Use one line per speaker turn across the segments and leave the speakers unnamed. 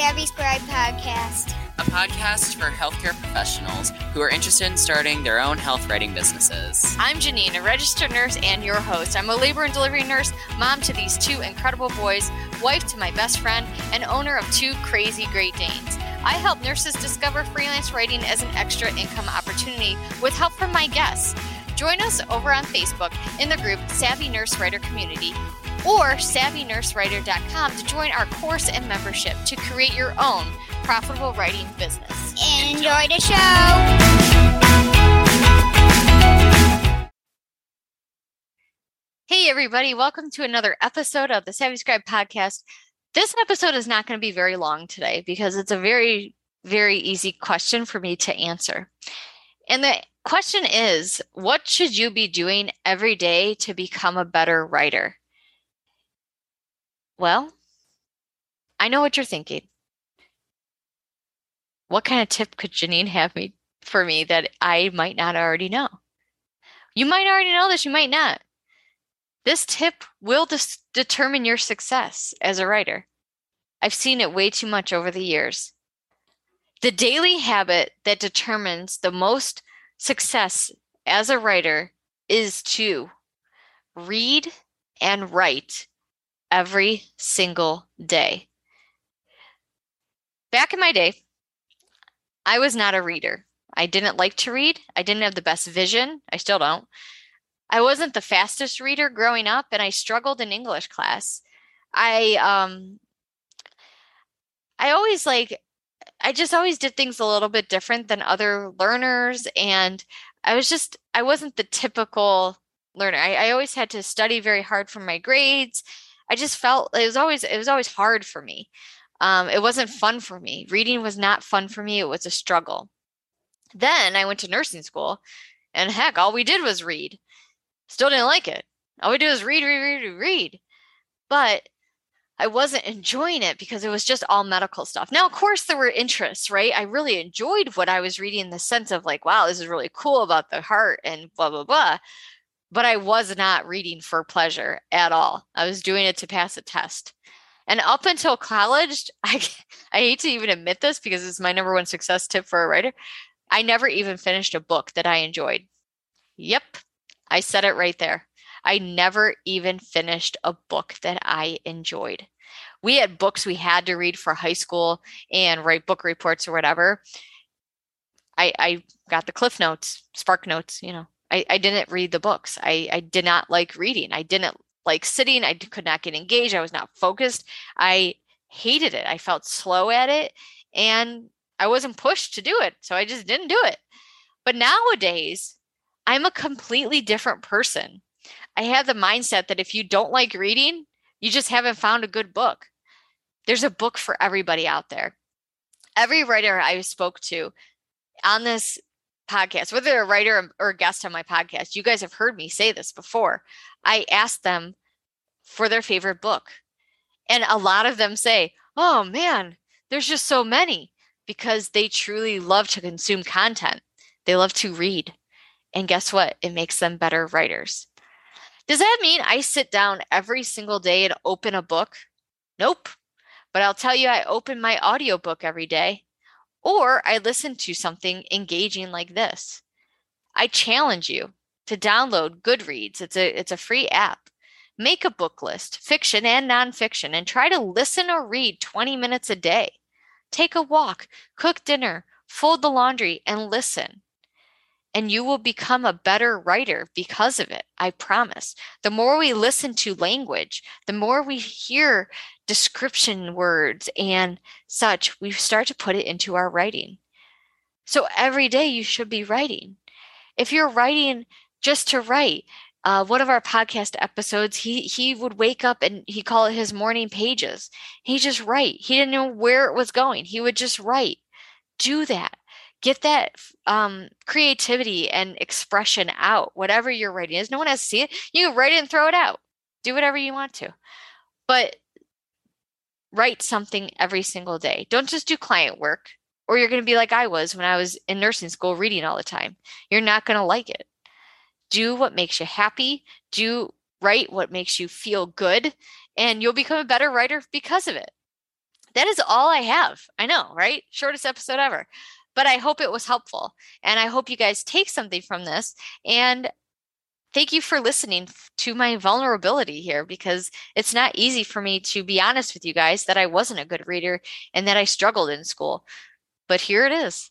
Savvy Scribe Podcast,
a podcast for healthcare professionals who are interested in starting their own health writing businesses.
I'm Janine, a registered nurse and your host. I'm a labor and delivery nurse, mom to these two incredible boys, wife to my best friend, and owner of two crazy Great Danes. I help nurses discover freelance writing as an extra income opportunity with help from my guests. Join us over on Facebook in the group Savvy Nurse Writer Community or savvynursewriter.com to join our course and membership to create your own profitable writing business.
Enjoy the show.
Hey, everybody, welcome to another episode of the Savvy Scribe podcast. This episode is not going to be very long today because it's a very, very easy question for me to answer. And the question is what should you be doing every day to become a better writer? Well, I know what you're thinking. What kind of tip could Janine have me for me that I might not already know? You might already know this, you might not. This tip will dis- determine your success as a writer. I've seen it way too much over the years. The daily habit that determines the most success as a writer is to read and write every single day. Back in my day, I was not a reader. I didn't like to read. I didn't have the best vision. I still don't. I wasn't the fastest reader growing up and I struggled in English class. I um I always like I just always did things a little bit different than other learners and I was just I wasn't the typical learner. I, I always had to study very hard for my grades I just felt it was always it was always hard for me. Um, it wasn't fun for me. Reading was not fun for me. It was a struggle. Then I went to nursing school, and heck, all we did was read. Still didn't like it. All we did was read, read, read, read. But I wasn't enjoying it because it was just all medical stuff. Now, of course, there were interests, right? I really enjoyed what I was reading in the sense of like, wow, this is really cool about the heart and blah, blah, blah but I was not reading for pleasure at all. I was doing it to pass a test. And up until college, I I hate to even admit this because it's my number one success tip for a writer. I never even finished a book that I enjoyed. Yep, I said it right there. I never even finished a book that I enjoyed. We had books we had to read for high school and write book reports or whatever. I, I got the cliff notes, spark notes, you know, I, I didn't read the books. I, I did not like reading. I didn't like sitting. I could not get engaged. I was not focused. I hated it. I felt slow at it and I wasn't pushed to do it. So I just didn't do it. But nowadays, I'm a completely different person. I have the mindset that if you don't like reading, you just haven't found a good book. There's a book for everybody out there. Every writer I spoke to on this podcast, whether they're a writer or a guest on my podcast, you guys have heard me say this before. I ask them for their favorite book. And a lot of them say, oh man, there's just so many because they truly love to consume content. They love to read. And guess what? It makes them better writers. Does that mean I sit down every single day and open a book? Nope. But I'll tell you, I open my audiobook every day or I listen to something engaging like this. I challenge you to download Goodreads. It's a it's a free app. Make a book list, fiction and nonfiction, and try to listen or read 20 minutes a day. Take a walk, cook dinner, fold the laundry, and listen and you will become a better writer because of it. I promise. The more we listen to language, the more we hear description words and such, we start to put it into our writing. So every day you should be writing. If you're writing just to write, uh, one of our podcast episodes, he he would wake up and he call it his morning pages. He just write. He didn't know where it was going. He would just write. Do that. Get that um, creativity and expression out. Whatever you're writing is, no one has to see it. You can write it and throw it out. Do whatever you want to, but write something every single day. Don't just do client work, or you're going to be like I was when I was in nursing school, reading all the time. You're not going to like it do what makes you happy, do write what makes you feel good, and you'll become a better writer because of it. That is all I have. I know, right? Shortest episode ever. But I hope it was helpful. And I hope you guys take something from this. And thank you for listening to my vulnerability here because it's not easy for me to be honest with you guys that I wasn't a good reader and that I struggled in school. But here it is.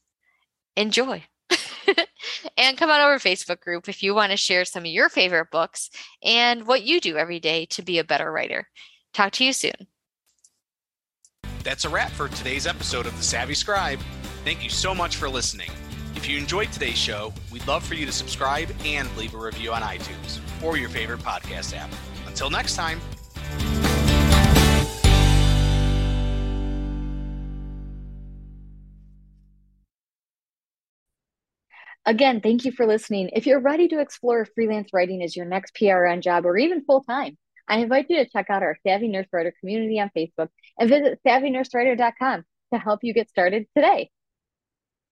Enjoy. and come on over Facebook group if you want to share some of your favorite books and what you do every day to be a better writer. Talk to you soon.
That's a wrap for today's episode of The Savvy Scribe. Thank you so much for listening. If you enjoyed today's show, we'd love for you to subscribe and leave a review on iTunes or your favorite podcast app. Until next time.
Again, thank you for listening. If you're ready to explore freelance writing as your next PRN job or even full time, I invite you to check out our Savvy Nurse Writer community on Facebook and visit savvynursewriter.com to help you get started today.